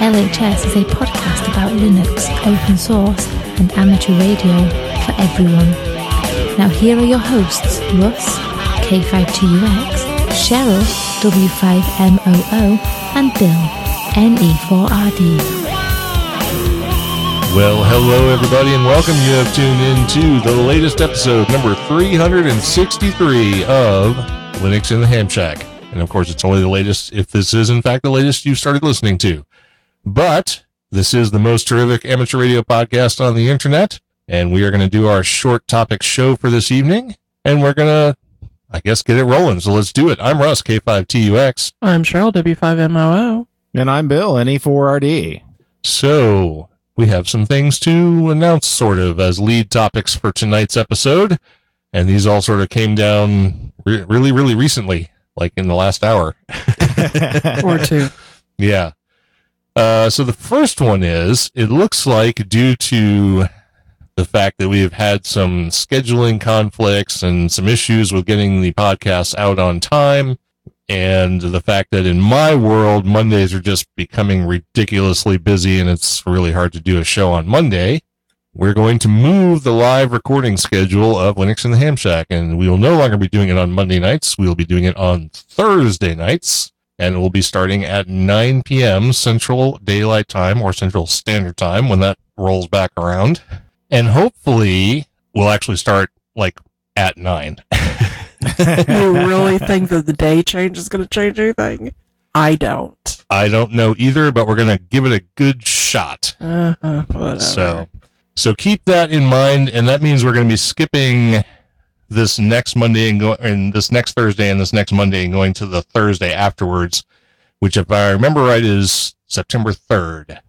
LHS is a podcast about Linux, open source, and amateur radio for everyone. Now, here are your hosts Russ, K5TUX, Cheryl, W5MOO, and Bill, NE4RD. Well, hello everybody, and welcome. You have tuned in to the latest episode, number 363 of Linux in the Ham Shack. And of course, it's only the latest if this is in fact the latest you've started listening to. But this is the most terrific amateur radio podcast on the internet, and we are going to do our short topic show for this evening, and we're going to, I guess, get it rolling. So let's do it. I'm Russ, K5TUX. I'm Cheryl, W5MOO. And I'm Bill, E NE4RD. So we have some things to announce, sort of, as lead topics for tonight's episode. And these all sort of came down re- really, really recently, like in the last hour. Or two. Yeah. Uh, so the first one is it looks like due to the fact that we have had some scheduling conflicts and some issues with getting the podcasts out on time, and the fact that in my world, Mondays are just becoming ridiculously busy and it's really hard to do a show on Monday. We're going to move the live recording schedule of Linux in the Ham Shack, and we will no longer be doing it on Monday nights. We will be doing it on Thursday nights and it will be starting at 9 p.m. Central Daylight Time or Central Standard Time when that rolls back around. And hopefully we'll actually start like at 9. you really think that the day change is going to change anything? I don't. I don't know either, but we're going to give it a good shot. Uh-huh. So, so keep that in mind, and that means we're going to be skipping this next Monday and go and this next Thursday and this next Monday and going to the Thursday afterwards, which, if I remember right, is September third.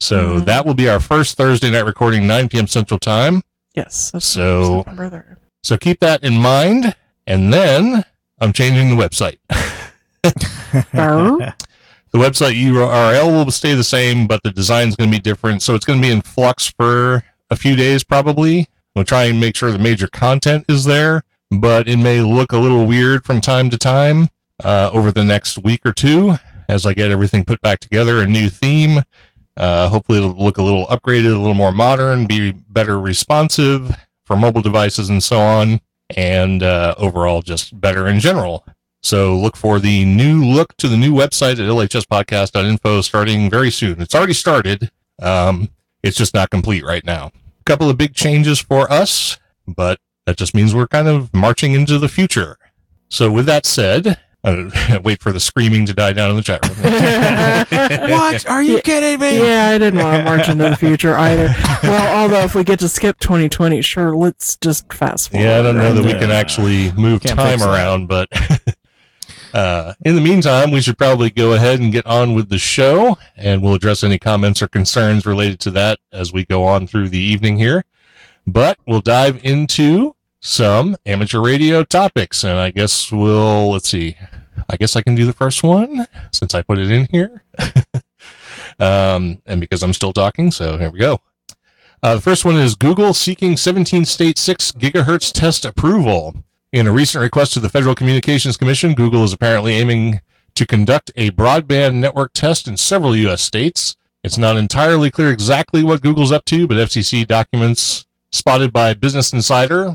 So Mhm. that will be our first Thursday night recording, 9 p.m. Central Time. yes. So- September third. So keep that in mind. And then I'm changing the website. Err? The website URL will stay the same, but the design is going to be different. So it's going to be in flux for a few days, probably. We'll try and make sure the major content is there, but it may look a little weird from time to time uh, over the next week or two as I get everything put back together, a new theme. Uh, hopefully, it'll look a little upgraded, a little more modern, be better responsive for mobile devices and so on, and uh, overall just better in general. So look for the new look to the new website at lhspodcast.info starting very soon. It's already started. Um, it's just not complete right now. A couple of big changes for us, but that just means we're kind of marching into the future. So with that said, uh, wait for the screaming to die down in the chat room. what? Are you kidding me? yeah, I didn't want to march into the future either. Well, although if we get to skip 2020, sure, let's just fast forward. Yeah, I don't know that we can actually move Can't time around, but uh, in the meantime, we should probably go ahead and get on with the show, and we'll address any comments or concerns related to that as we go on through the evening here. But we'll dive into some amateur radio topics, and I guess we'll let's see. I guess I can do the first one since I put it in here, um, and because I'm still talking. So here we go. Uh, the first one is Google seeking 17 state 6 gigahertz test approval. In a recent request to the Federal Communications Commission, Google is apparently aiming to conduct a broadband network test in several U.S. states. It's not entirely clear exactly what Google's up to, but FCC documents spotted by Business Insider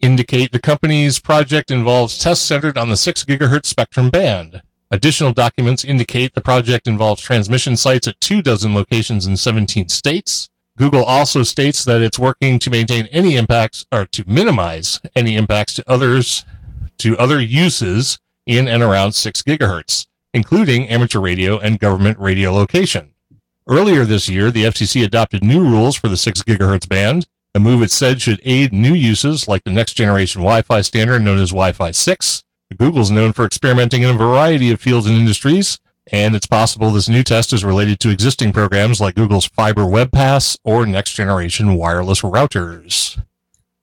indicate the company's project involves tests centered on the 6 gigahertz spectrum band. Additional documents indicate the project involves transmission sites at two dozen locations in 17 states. Google also states that it's working to maintain any impacts or to minimize any impacts to others to other uses in and around 6 gigahertz, including amateur radio and government radio location. Earlier this year, the FCC adopted new rules for the 6 gigahertz band, a move it said should aid new uses like the next generation Wi-Fi standard known as Wi-Fi 6. Google's known for experimenting in a variety of fields and industries, And it's possible this new test is related to existing programs like Google's Fiber Web Pass or next generation wireless routers.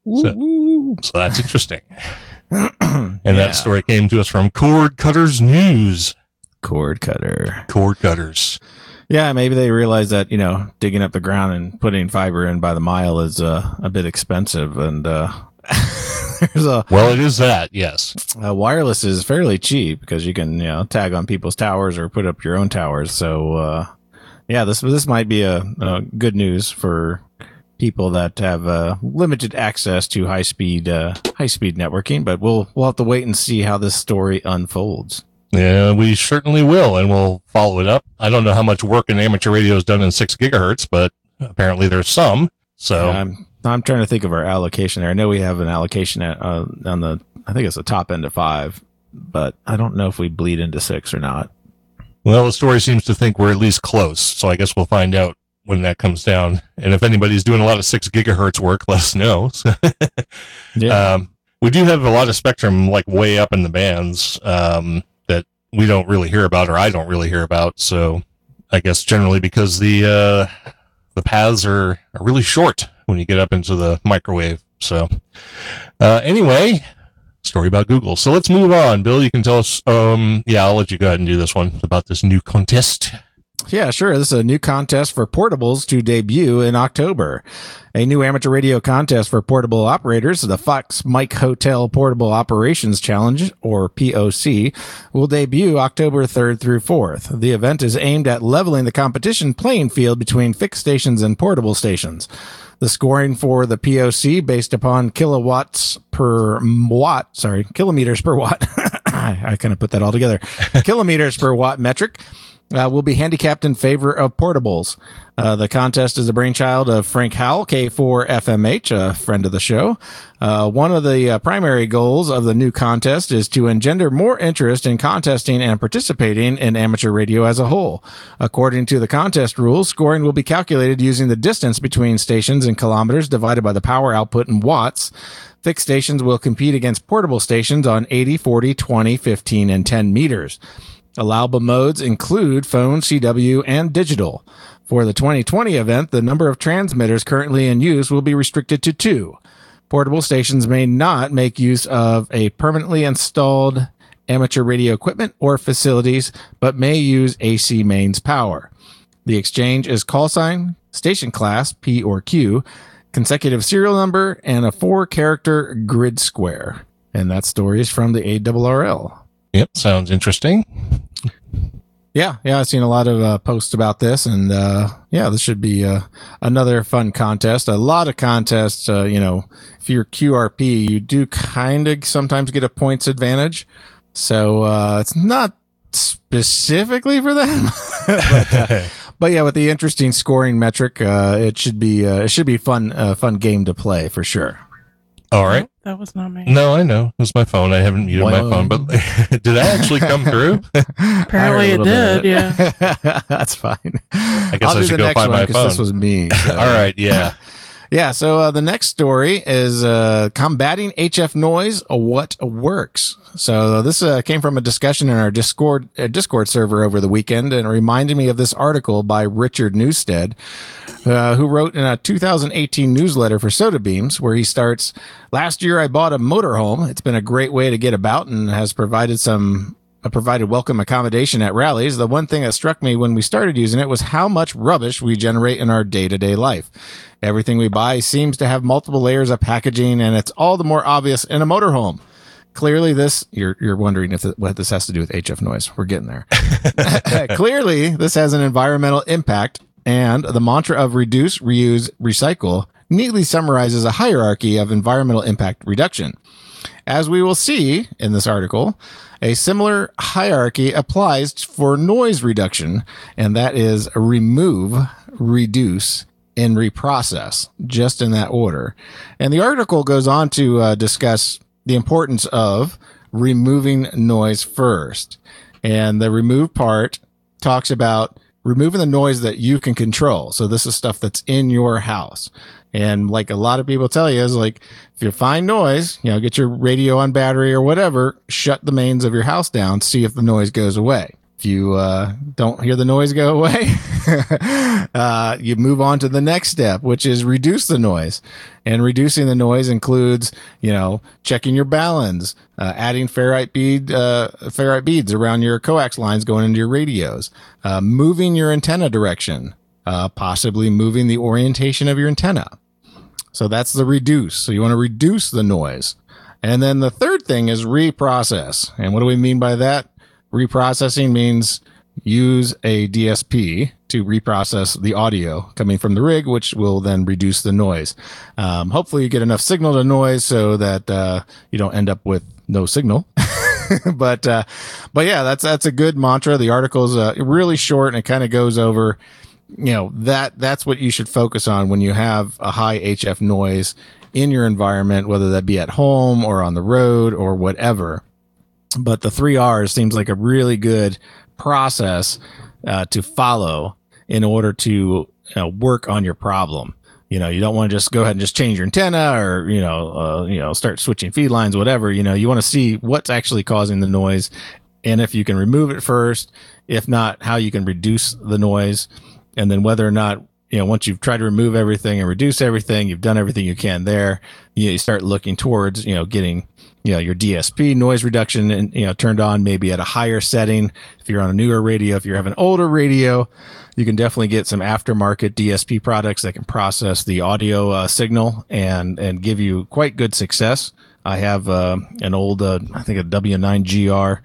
So, so that's interesting. and Yeah. that story came to us from Cord Cutters News. Cord cutter. Cord Cutters. Yeah, maybe they realize that you know digging up the ground and putting fiber in by the mile is uh, a bit expensive, and uh, there's a Well, it is that, yes. uh, wireless is fairly cheap because you can you know tag on people's towers or put up your own towers. So uh, yeah, this this might be a, a good news for people that have uh, limited access to high speed uh, high speed networking. But we'll we'll have to wait and see how this story unfolds. Yeah, we certainly will, and we'll follow it up. I don't know how much work in amateur radio is done in six gigahertz, but apparently there's some. So I'm I'm trying to think of our allocation there. I know we have an allocation at uh, on the I think it's the top end of five, but I don't know if we bleed into six or not. Well, the story seems to think we're at least close, so I guess we'll find out when that comes down. And if anybody's doing a lot of six gigahertz work, let us know. um, we do have a lot of spectrum like way up in the bands um, that we don't really hear about, or I don't really hear about. So I guess generally because the uh, the paths are, are really short when you get up into the microwave. So uh, anyway, story about Google. So let's move on. Bill, you can tell us. Um, yeah, I'll let you go ahead and do this one about this new contest. Yeah, sure. This is a new contest for portables to debut in October. A new amateur radio contest for portable operators, the Fox Mike Hotel Portable Operations Challenge, or POC, will debut October 3rd through 4th. The event is aimed at leveling the competition playing field between fixed stations and portable stations. The scoring for the POC based upon kilowatts per watt, sorry, kilometers per watt. I, I kind of put that all together. kilometers per watt metric uh, will be handicapped in favor of portables. Uh, the contest is the brainchild of Frank Howell, K4FMH, a friend of the show. Uh, one of the uh, primary goals of the new contest is to engender more interest in contesting and participating in amateur radio as a whole. According to the contest rules, scoring will be calculated using the distance between stations in kilometers divided by the power output in watts. Fixed stations will compete against portable stations on 80, 40, 20, 15, and 10 meters. Allowable modes include phone, CW, and digital. For the 2020 event, the number of transmitters currently in use will be restricted to two. Portable stations may not make use of a permanently installed amateur radio equipment or facilities, but may use AC mains power. The exchange is call sign, station class, P or Q, consecutive serial number, and a four character grid square. And that story is from the ARRL. Yep, sounds interesting. Yeah, yeah, I've seen a lot of uh, posts about this, and uh, yeah, this should be uh, another fun contest. A lot of contests, uh, you know, if you're QRP, you do kind of sometimes get a points advantage. So uh, it's not specifically for them, but, uh, but yeah, with the interesting scoring metric, uh, it should be uh, it should be fun uh, fun game to play for sure. All right. That was not me. No, I know. It was my phone. I haven't muted my phone, but did that actually come through? Apparently it did, bit. yeah. That's fine. I guess I should go find my phone. This was me. so. All right. Yeah. Yeah, so uh, the next story is uh, combating HF noise. What works? So this uh, came from a discussion in our Discord uh, Discord server over the weekend, and reminded me of this article by Richard Newstead, uh, who wrote in a 2018 newsletter for SOTA Beams, where he starts: "Last year I bought a motorhome. It's been a great way to get about and has provided some." Provided welcome accommodation at rallies. The one thing that struck me when we started using it was how much rubbish we generate in our day to day life. Everything we buy seems to have multiple layers of packaging, and it's all the more obvious in a motorhome. Clearly, this you're you're wondering if it, what this has to do with HF noise. We're getting there. Clearly, this has an environmental impact, and the mantra of reduce, reuse, recycle neatly summarizes a hierarchy of environmental impact reduction. As we will see in this article, a similar hierarchy applies for noise reduction, and that is remove, reduce, and reprocess, just in that order. And the article goes on to uh, discuss the importance of removing noise first. And the remove part talks about removing the noise that you can control. So this is stuff that's in your house. And like a lot of people tell you is like, if you find noise, you know, get your radio on battery or whatever, shut the mains of your house down, see if the noise goes away. if you uh, don't hear the noise go away, uh, you move on to the next step, which is reduce the noise. And reducing the noise includes, you know, checking your balance, uh, adding ferrite bead, uh, ferrite beads around your coax lines going into your radios, uh, moving your antenna direction, uh, possibly moving the orientation of your antenna. So that's the reduce. So you want to reduce the noise. And then the third thing is reprocess. And what do we mean by that? Reprocessing means use a DSP to reprocess the audio coming from the rig, which will then reduce the noise. Um, hopefully you get enough signal to noise so that, uh, you don't end up with no signal. but, uh, but yeah, that's, that's a good mantra. The article is uh, really short and it kind of goes over, you know, that, that's what you should focus on when you have a high HF noise in your environment, whether that be at home or on the road or whatever. But the three R's seems like a really good process uh, to follow in order to you know, work on your problem. You know, you don't want to just go ahead and just change your antenna or, you know, uh, you know, start switching feed lines, whatever. You know, you want to see what's actually causing the noise and if you can remove it first, if not, how you can reduce the noise and then whether or not you know, once you've tried to remove everything and reduce everything, you've done everything you can there. You, know, you start looking towards, you know, getting, you know, your DSP noise reduction and, you know, turned on maybe at a higher setting. If you're on a newer radio, if you have an older radio, you can definitely get some aftermarket DSP products that can process the audio uh, signal and, and give you quite good success. I have, uh, an old, uh, I think a W9GR,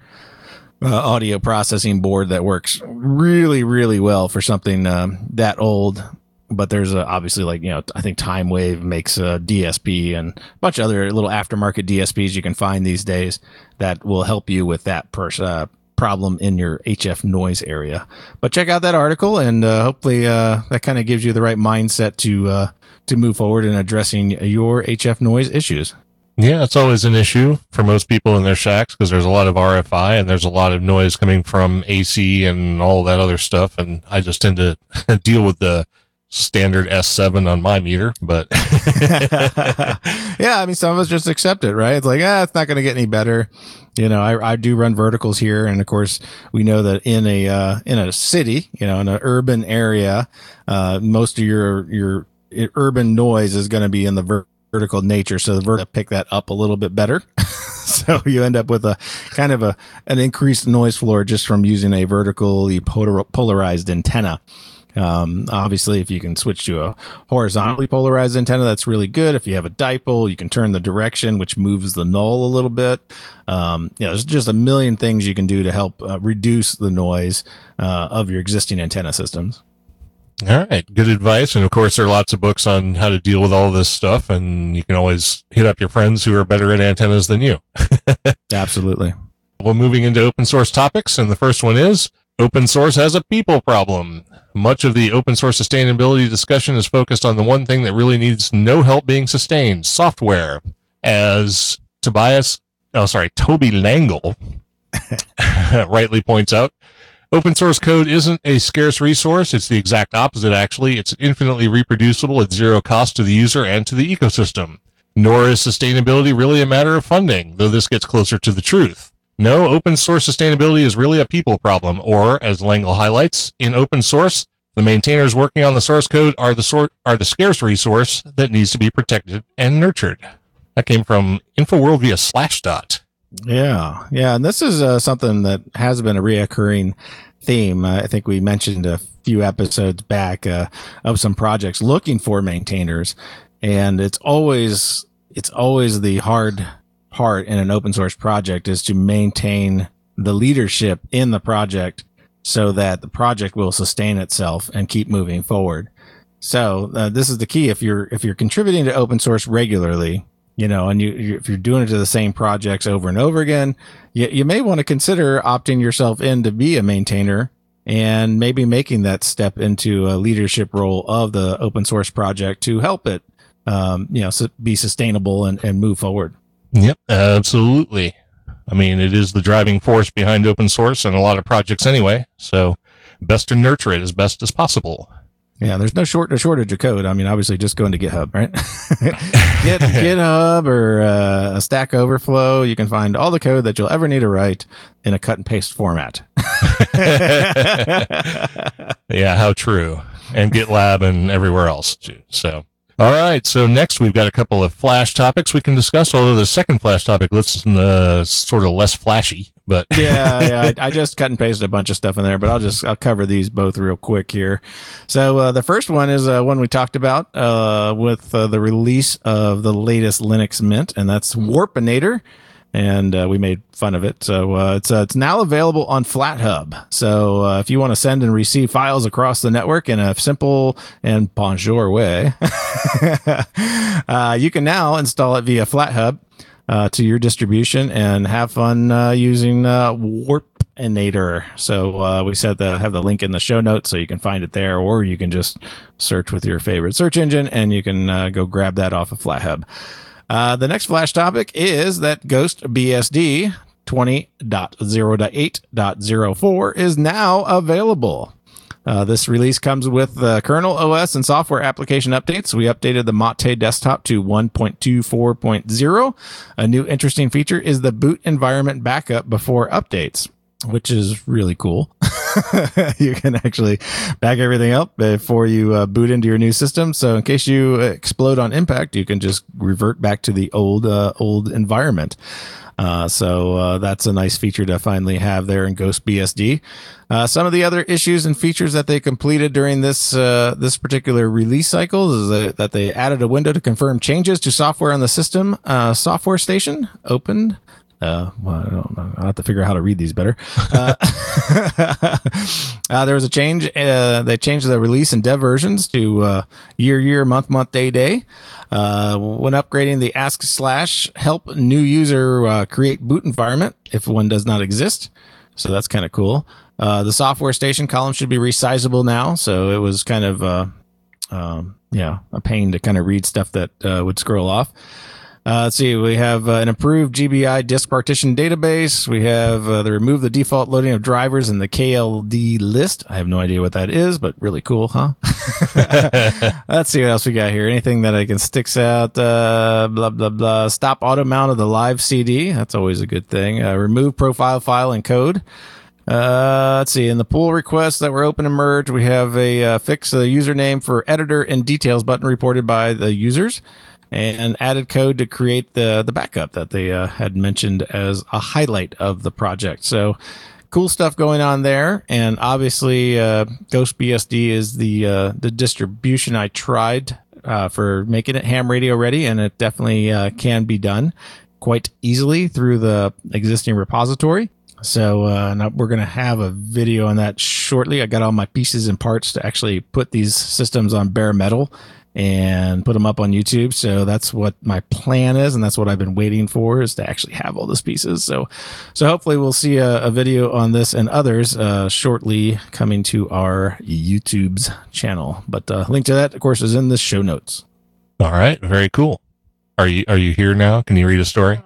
uh, audio processing board that works really, really well for something um, that old but there's a, obviously like you know I think Timewave makes a DSP and a bunch of other little aftermarket DSPs you can find these days that will help you with that pers- uh, problem in your HF noise area. But check out that article and uh, hopefully uh, that kind of gives you the right mindset to uh, to move forward in addressing your HF noise issues. Yeah, it's always an issue for most people in their shacks because there's a lot of RFI and there's a lot of noise coming from AC and all that other stuff. And I just tend to deal with the standard S7 on my meter, but yeah, I mean, some of us just accept it, right? It's like, ah, it's not going to get any better. You know, I, I do run verticals here. And of course, we know that in a, uh, in a city, you know, in an urban area, uh, most of your, your urban noise is going to be in the ver- vertical nature. So the vertical pick that up a little bit better. so you end up with a kind of a, an increased noise floor just from using a vertically polarized antenna. Um, obviously, if you can switch to a horizontally polarized antenna, that's really good. If you have a dipole, you can turn the direction, which moves the null a little bit. Um, you know, there's just a million things you can do to help uh, reduce the noise uh, of your existing antenna systems. All right. Good advice. And of course, there are lots of books on how to deal with all this stuff. And you can always hit up your friends who are better at antennas than you. Absolutely. Well, moving into open source topics. And the first one is open source has a people problem. Much of the open source sustainability discussion is focused on the one thing that really needs no help being sustained software. As Tobias, oh, sorry, Tobie Langel rightly points out, open source code isn't a scarce resource. It's the exact opposite, actually. It's infinitely reproducible at zero cost to the user and to the ecosystem. Nor is sustainability really a matter of funding, though this gets closer to the truth. No, open source sustainability is really a people problem, or as Langel highlights, in open source, the maintainers working on the source code are the sort are the scarce resource that needs to be protected and nurtured. That came from InfoWorld via Slashdot. Yeah, yeah, and this is uh, something that has been a reoccurring theme. I think we mentioned a few episodes back uh, of some projects looking for maintainers, and it's always it's always the hard part in an open source project is to maintain the leadership in the project so that the project will sustain itself and keep moving forward. So uh, this is the key. If you're if you're contributing to open source regularly, you know, and you, you, if you're doing it to the same projects over and over again, you, you may want to consider opting yourself in to be a maintainer and maybe making that step into a leadership role of the open source project to help it, um, you know, be sustainable and, and move forward. Yep, absolutely. I mean, it is the driving force behind open source and a lot of projects anyway. So best to nurture it as best as possible. Yeah, there's no short no shortage of code. I mean, obviously, just go into GitHub, right? Get GitHub or uh, a Stack Overflow. You can find all the code that you'll ever need to write in a cut and paste format. Yeah, how true. And GitLab and everywhere else too. So, all right. So next we've got a couple of flash topics we can discuss. Although the second flash topic looks uh, sort of less flashy, but yeah, yeah. I, I just cut and pasted a bunch of stuff in there, but I'll just I'll cover these both real quick here. So uh, the first one is uh, one we talked about uh, with uh, the release of the latest Linux Mint, and that's Warpinator. And uh, we made fun of it. So uh, it's uh, it's now available on FlatHub. So uh, if you want to send and receive files across the network in a simple and bonjour way, uh, you can now install it via FlatHub uh, to your distribution and have fun using Warpinator. So we said the have the link in the show notes so you can find it there, or you can just search with your favorite search engine and you can go grab that off of FlatHub. Uh, the next flash topic is that GhostBSD 20.0.8.04 is now available. Uh, this release comes with the kernel OS and software application updates. We updated the Mate desktop to 1.24.0. A new interesting feature is the boot environment backup before updates, which is really cool. you can actually back everything up before you uh, boot into your new system. So in case you explode on impact, you can just revert back to the old uh, old environment. Uh, so uh, that's a nice feature to finally have there in GhostBSD. Uh, some of the other issues and features that they completed during this uh, this particular release cycle is that, that they added a window to confirm changes to software on the system. Uh, software station opened. Uh, well, I don't know. I'll have to figure out how to read these better. Uh, uh, there was a change. Uh, they changed the release and dev versions to uh, year, year, month, month, day, day. Uh, when upgrading the ask slash help new user create boot environment if one does not exist. So that's kind of cool. The software station column should be resizable now. So it was kind of, um, yeah, a pain to kind of read stuff that would scroll off. Uh, let's see. We have uh, an improved GBI disk partition database. We have uh, they remove the default loading of drivers in the KLD list. I have no idea what that is, but really cool, huh? Let's see what else we got here. Anything that I can sticks out? Uh, blah blah blah. Stop auto mount of the live CD. That's always a good thing. Uh, remove profile file and code. Uh, let's see. In the pull requests that were open and merged, we have a uh, fix the username for editor and details button reported by the users and added code to create the the backup that they uh, had mentioned as a highlight of the project. So cool stuff going on there, and obviously uh, GhostBSD is the uh, the distribution I tried uh, for making it ham radio ready, and it definitely uh, can be done quite easily through the existing repository. So uh, we're going to have a video on that shortly. I got all my pieces and parts to actually put these systems on bare metal and put them up on YouTube. So that's what my plan is, and that's what I've been waiting for is to actually have all those pieces. So, so hopefully we'll see a, a video on this and others uh, shortly coming to our YouTube's channel. But uh, link to that, of course, is in the show notes. all right, very cool. Are you are you here now? Can you read a story?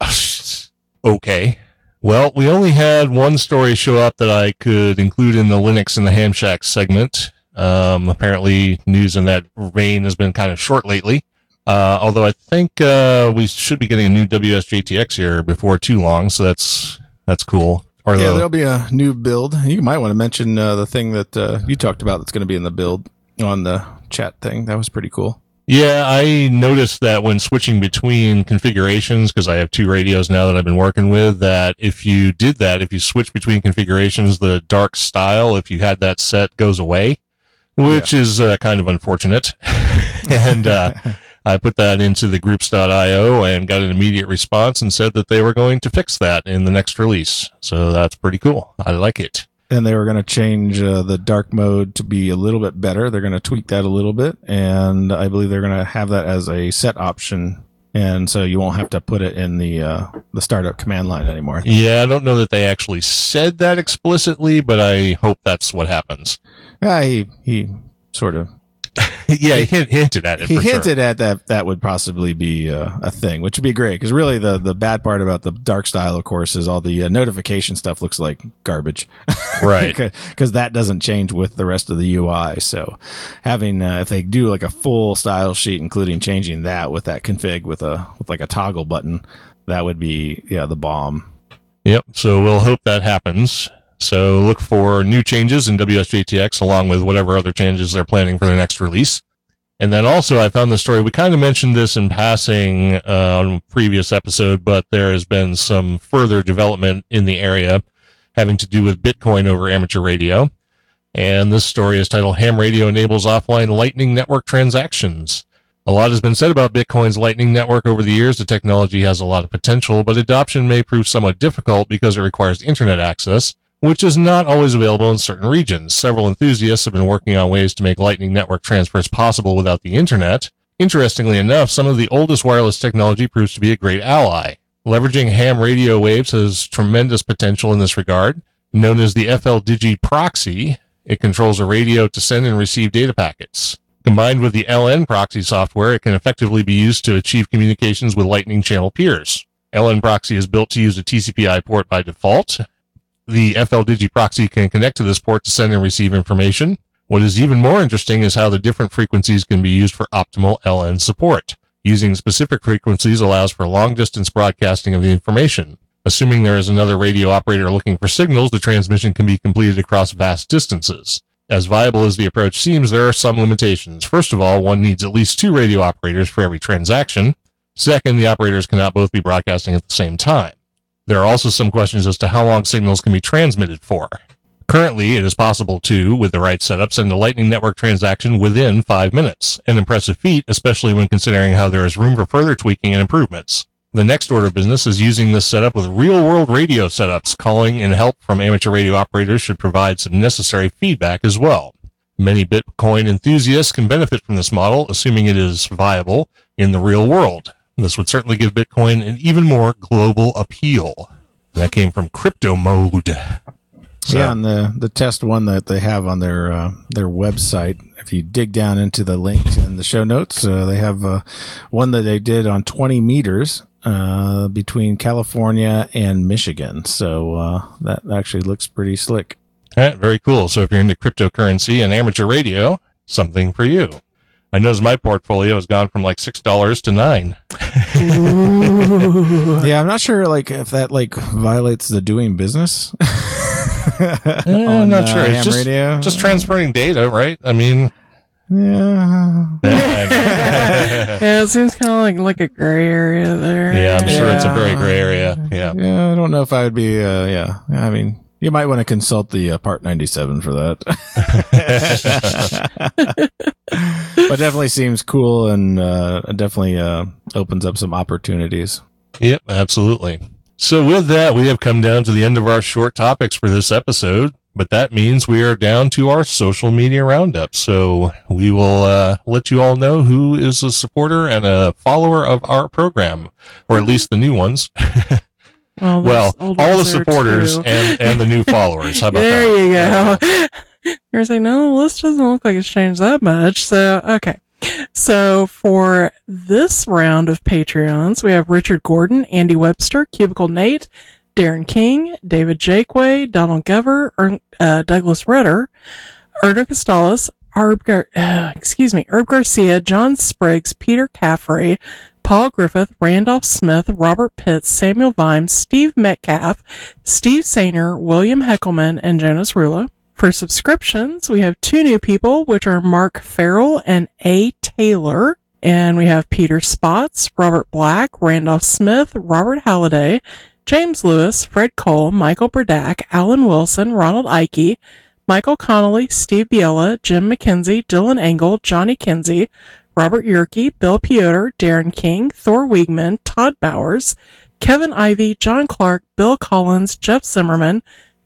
okay. Well, we only had one story show up that I could include in the Linux and the Ham Shack segment. Um, apparently, news in that vein has been kind of short lately. Uh, although I think uh, we should be getting a new WSJTX here before too long, so that's that's cool. Or Yeah, the- there'll be a new build. You might want to mention uh, the thing that uh, you talked about that's going to be in the build on the chat thing. That was pretty cool. Yeah, I noticed that when switching between configurations, because I have two radios now that I've been working with, that if you did that, if you switch between configurations, the dark style, if you had that set, goes away, which is uh, kind of unfortunate. and uh, I put that into the groups.io and got an immediate response and said that they were going to fix that in the next release. So that's pretty cool. I like it. and they were going to change uh, the dark mode to be a little bit better. They're going to tweak that a little bit, and I believe they're going to have that as a set option, and so you won't have to put it in the uh, the startup command line anymore. Yeah, I don't know that they actually said that explicitly, but I hope that's what happens. Yeah, he he sort of yeah, he hint, hinted at it. he for sure. hinted at that that would possibly be uh, a thing, which would be great because really the the bad part about the dark style, of course, is all the uh, notification stuff looks like garbage, Right. Because that doesn't change with the rest of the UI. So having uh, if they do like a full style sheet, including changing that with that config with a with like a toggle button, that would be yeah the bomb. Yep. So we'll hope that happens. So look for new changes in WSJTX along with whatever other changes they're planning for the next release. And then also I found the story. We kind of mentioned this in passing uh, on a previous episode, but there has been some further development in the area having to do with Bitcoin over amateur radio. And this story is titled Ham Radio enables offline lightning network transactions. A lot has been said about Bitcoin's Lightning Network over the years. The technology has a lot of potential, but adoption may prove somewhat difficult because it requires internet access, which is not always available in certain regions. Several enthusiasts have been working on ways to make Lightning Network transfers possible without the internet. Interestingly enough, some of the oldest wireless technology proves to be a great ally. Leveraging ham radio waves has tremendous potential in this regard. Known as the FLDigi proxy, it controls a radio to send and receive data packets. Combined with the LN proxy software, it can effectively be used to achieve communications with Lightning channel peers. LN proxy is built to use a TCP/IP port by default. The FLDigi proxy can connect to this port to send and receive information. What is even more interesting is how the different frequencies can be used for optimal LN support. Using specific frequencies allows for long distance broadcasting of the information. Assuming there is another radio operator looking for signals, the transmission can be completed across vast distances. As viable as the approach seems, there are some limitations. First of all, one needs at least two radio operators for every transaction. Second, the operators cannot both be broadcasting at the same time. There are also some questions as to how long signals can be transmitted for. Currently, it is possible to, with the right setup, send a Lightning Network transaction within five minutes. An impressive feat, especially when considering how there is room for further tweaking and improvements. The next order of business is using this setup with real world radio setups. Calling and help from amateur radio operators should provide some necessary feedback as well. Many Bitcoin enthusiasts can benefit from this model, assuming it is viable in the real world. This would certainly give Bitcoin an even more global appeal. That came from Crypto Mode. So- Yeah, on the the test one that they have on their uh, their website, if you dig down into the links in the show notes, uh, they have uh, one that they did on 20 meters uh, between California and Michigan. So uh, that actually looks pretty slick. Right, very cool. So if you're into cryptocurrency and amateur radio, something for you. I noticed my portfolio has gone from like six dollars to nine. Yeah, I'm not sure like if that like violates the doing business. Eh, I'm on, not uh, sure. It's just, radio. just transferring data, right? I mean, yeah. yeah, Yeah, it seems kind of like like a gray area there. Yeah, I'm sure it's a very gray area. Yeah. Yeah, I don't know if I would be. Uh, yeah, I mean, you might want to consult the uh, Part 97 for that. but definitely seems cool and uh, definitely uh, opens up some opportunities. Yep, absolutely. So with that, we have come down to the end of our short topics for this episode, but that means we are down to our social media roundup. So we will uh, let you all know who is a supporter and a follower of our program, or at least the new ones. Well, well, all the supporters and, and the new followers. How about that? there that? you go. You're saying, no, the list doesn't look like it's changed that much. So, okay. So, for this round of Patreons, we have Richard Gordon, Andy Webster, Cubicle Nate, Darren King, David Jakeway, Donald Gover, Ern- uh, Douglas Ritter, Erdo Costales, Herb Gar- uh, excuse me, Herb Garcia, John Spriggs, Peter Caffrey, Paul Griffith, Randolph Smith, Robert Pitts, Samuel Vimes, Steve Metcalf, Steve Sainer, William Heckelman, and Jonas Rula. For subscriptions, we have two new people, which are Mark Farrell and A. Taylor. And we have Peter Spots, Robert Black, Randolph Smith, Robert Halliday, James Lewis, Fred Cole, Michael Burdack, Alan Wilson, Ronald Ike, Michael Connolly, Steve Biela, Jim McKenzie, Dylan Engel, Johnny Kinsey, Robert Yerke, Bill Piotr, Darren King, Thor Wiegman, Todd Bowers, Kevin Ivey, John Clark, Bill Collins, Jeff Zimmerman,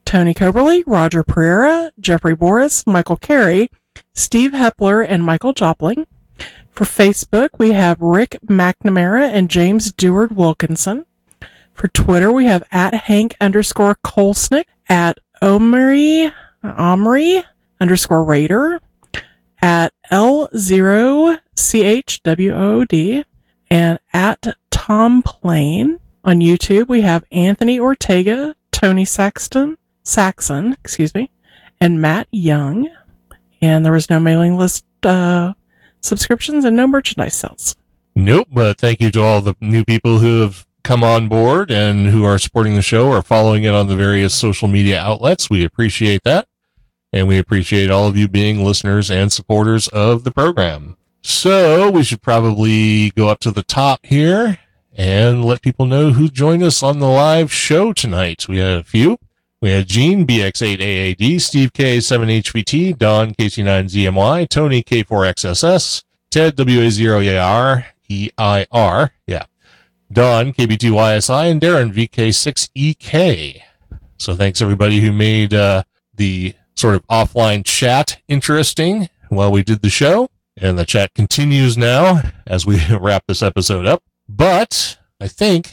Tony Coberly, Roger Pereira, Jeffrey Boris, Michael Carey, Steve Hepler, and Michael Jopling. For Facebook, we have Rick McNamara and James Deward Wilkinson. For Twitter, we have at Hank underscore Kolsnick, at Omri, Omri underscore Raider, at L0CHWOD and at Tom Plain. On YouTube, we have Anthony Ortega, Tony Saxton, Saxon, excuse me, and Matt Young. And there was no mailing list uh, subscriptions and no merchandise sales. Nope, but thank you to all the new people who have come on board and who are supporting the show or following it on the various social media outlets. We appreciate that. And we appreciate all of you being listeners and supporters of the program. So we should probably go up to the top here and let people know who joined us on the live show tonight. We had a few. We had Gene, BX8AAD, Steve K7HVT, Don, KC9ZMY, Tony, K4XSS, Ted, WA0EIR, EIR, yeah, Don, KB2YSI, and Darren, VK6EK. So thanks everybody who made uh, the sort of offline chat interesting while we did the show. And the chat continues now as we wrap this episode up. But I think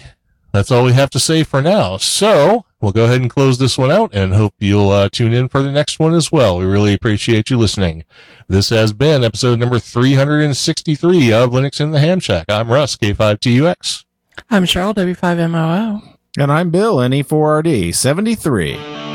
that's all we have to say for now. So we'll go ahead and close this one out and hope you'll uh, tune in for the next one as well. We really appreciate you listening. This has been episode number 363 of Linux in the Ham Shack. I'm Russ, K5TUX. I'm Cheryl, W5MOO. And I'm Bill, NE4RD73.